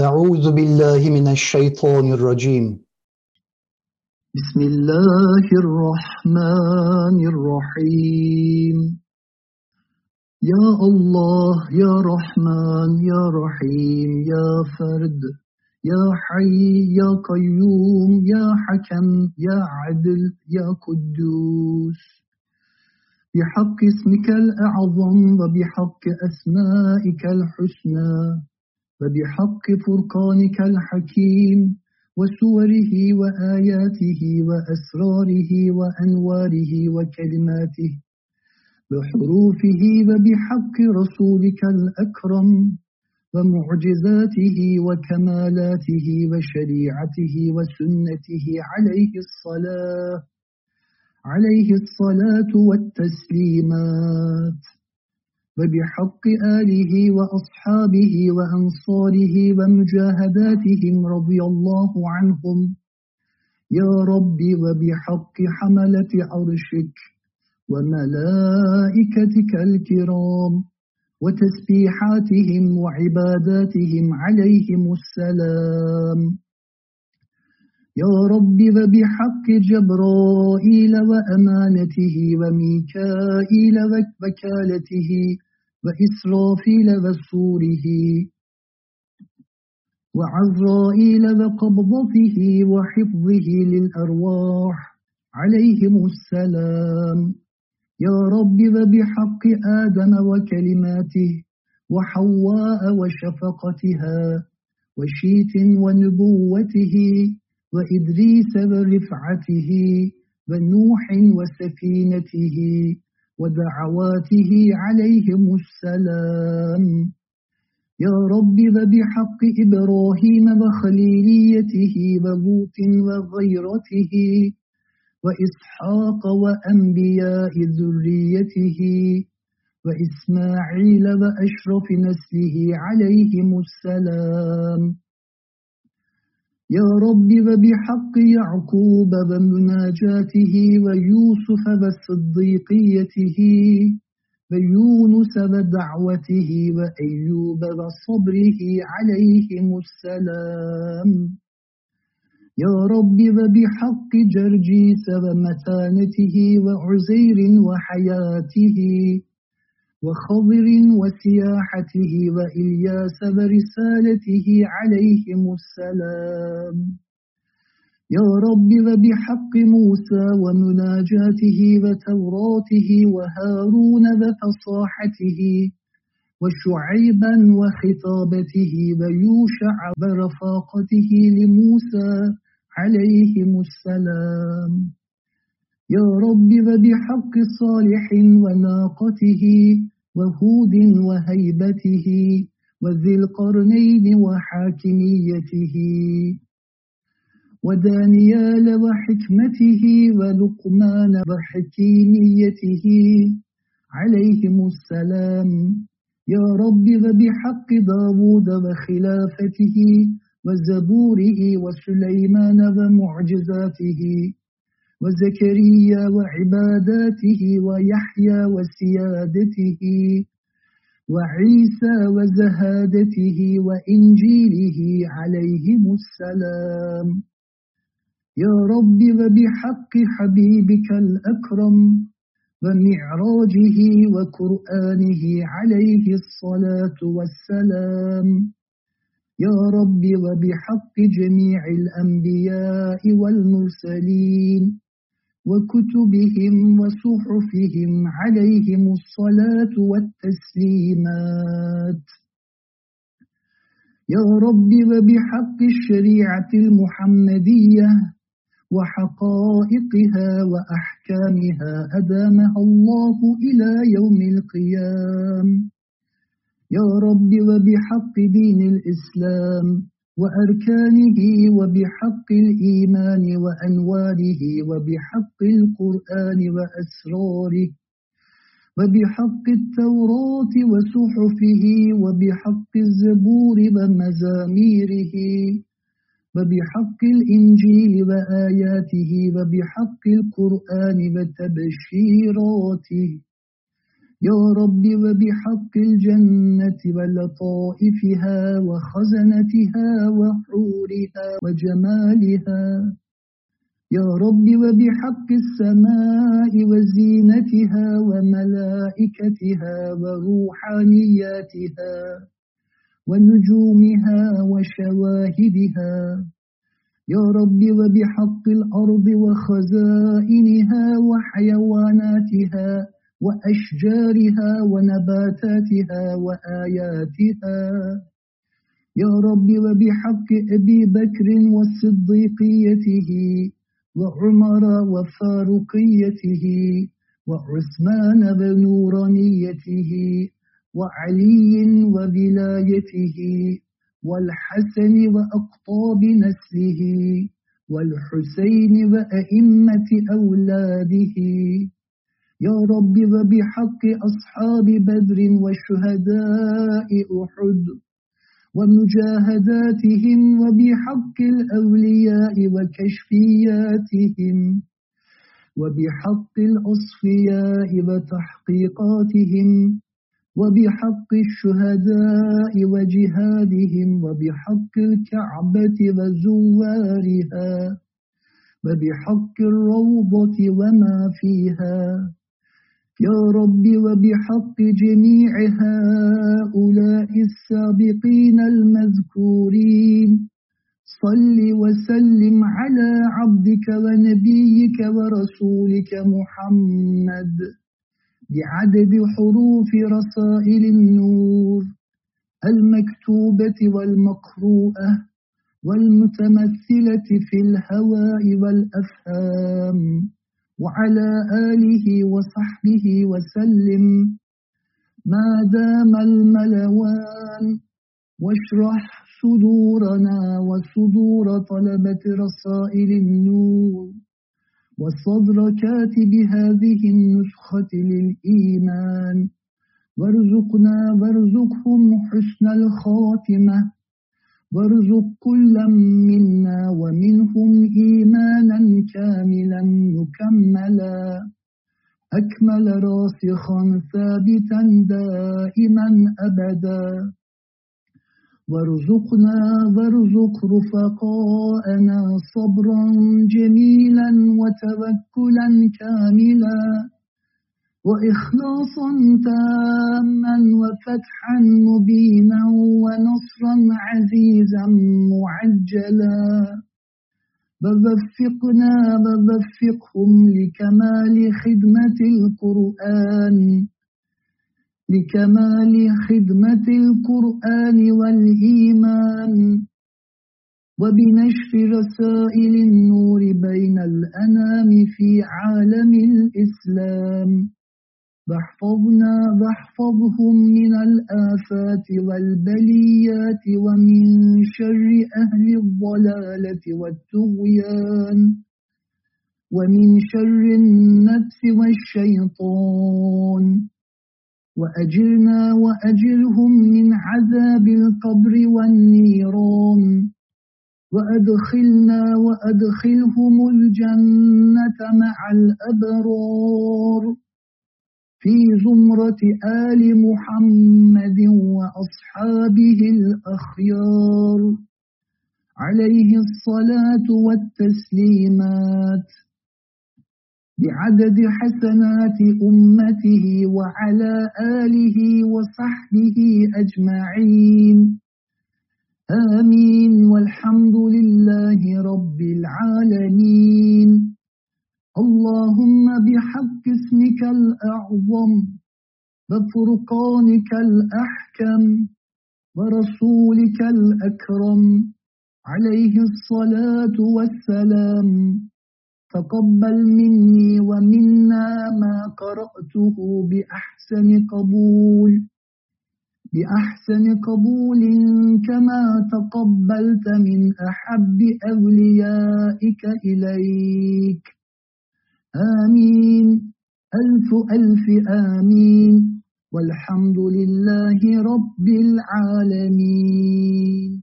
أعوذ بالله من الشيطان الرجيم. بسم الله الرحمن الرحيم. يا الله يا رحمن يا رحيم يا فرد يا حي يا قيوم يا حكم يا عدل يا قدوس. بحق اسمك الأعظم وبحق أسمائك الحسنى. وبحق فرقانك الحكيم وسوره وآياته وأسراره وأنواره وكلماته بحروفه وبحق رسولك الأكرم ومعجزاته وكمالاته وشريعته وسنته عليه الصلاة عليه الصلاة والتسليمات وبحق آله وأصحابه وأنصاره ومجاهداتهم رضي الله عنهم. يا رب وبحق حملة عرشك وملائكتك الكرام وتسبيحاتهم وعباداتهم عليهم السلام. يا رب وبحق جبرائيل وأمانته وميكائيل وكالته وإسرافيل وسوره وعزرائيل وقبضته وحفظه للأرواح عليهم السلام. يا رب وبحق آدم وكلماته وحواء وشفقتها وشيت ونبوته وإدريس ورفعته ونوح وسفينته ودعواته عليهم السلام. يا رب وبحق إبراهيم وخليليته ولوط وغيرته وإسحاق وأنبياء ذريته وإسماعيل وأشرف نسله عليهم السلام. يا رب وبحق يعقوب ومناجاته ويوسف وصديقيته ويونس ودعوته وأيوب وصبره عليهم السلام. يا رب وبحق جرجيس ومتانته وعزير وحياته وخضر وسياحته وإلياس ورسالته عليهم السلام. يا رب وبحق موسى ومناجاته وتوراته وهارون وفصاحته وشعيبا وخطابته ويوشع ورفاقته لموسى عليهم السلام. يا رب وبحق صالح وناقته وهود وهيبته وذي القرنين وحاكميته ودانيال وحكمته ولقمان وحكيميته عليهم السلام. يا رب وبحق داود وخلافته وزبوره وسليمان ومعجزاته وزكريا وعباداته ويحيى وسيادته وعيسى وزهادته وإنجيله عليهم السلام. يا رب وبحق حبيبك الأكرم ومعراجه وقرآنه عليه الصلاة والسلام. يا رب وبحق جميع الأنبياء والمرسلين. وكتبهم وصحفهم عليهم الصلاة والتسليمات. يا رب وبحق الشريعة المحمدية وحقائقها وأحكامها أدامها الله إلى يوم القيام. يا رب وبحق دين الإسلام وأركانه وبحق الإيمان وأنواره وبحق القرآن وأسراره وبحق التوراة وصحفه وبحق الزبور ومزاميره وبحق الإنجيل وآياته وبحق القرآن وتبشيراته يا رب وبحق الجنة ولطائفها وخزنتها وحورها وجمالها. يا رب وبحق السماء وزينتها وملائكتها وروحانياتها ونجومها وشواهدها. يا رب وبحق الأرض وخزائنها وحيواناتها وأشجارها ونباتاتها وآياتها. يا رب وبحق أبي بكر وصديقيته وعمر وفاروقيته وعثمان بنورانيته وعلي وولايته والحسن وأقطاب نسله والحسين وأئمة أولاده يا رب وبحق أصحاب بدر وشهداء أحد ومجاهداتهم وبحق الأولياء وكشفياتهم وبحق الأصفياء وتحقيقاتهم وبحق الشهداء وجهادهم وبحق الكعبة وزوارها وبحق الروضة وما فيها يا رب وبحق جميع هؤلاء السابقين المذكورين صل وسلم على عبدك ونبيك ورسولك محمد بعدد حروف رسائل النور المكتوبة والمقروءة والمتمثلة في الهواء والأفهام. وعلى آله وصحبه وسلم. ما دام الملوان واشرح صدورنا وصدور طلبة رسائل النور وصدر كاتب هذه النسخة للإيمان. وارزقنا وارزقهم حسن الخاتمة. وارزق كلا منا ومنهم إيمانا كاملا مكملا. أكمل راسخا ثابتا دائما أبدا. وارزقنا وارزق رفقاءنا صبرا جميلا وتوكلا كاملا. وإخلاصا تاما وفتحا مبينا ونصرا عزيزا معجلا. ووفقنا ووفقهم لكمال خدمة القرآن لكمال خدمة القرآن والإيمان. وبنشر رسائل النور بين الأنام في عالم الإسلام. واحفظنا واحفظهم من الآفات والبليات ومن شر أهل الضلالة والطغيان ومن شر النفس والشيطان وأجرنا وأجرهم من عذاب القبر والنيران وأدخلنا وأدخلهم الجنة مع الأبرار في زمرة آل محمد وأصحابه الأخيار. عليه الصلاة والتسليمات. بعدد حسنات أمته وعلى آله وصحبه أجمعين. آمين. والحمد لله رب العالمين. اللهم بحق اسمك الأعظم وفرقانك الأحكم ورسولك الأكرم عليه الصلاة والسلام. تقبل مني ومنا ما قرأته بأحسن قبول بأحسن قبول كما تقبلت من أحب أوليائك إليك. آمين. ألف ألف آمين. والحمد لله رب العالمين.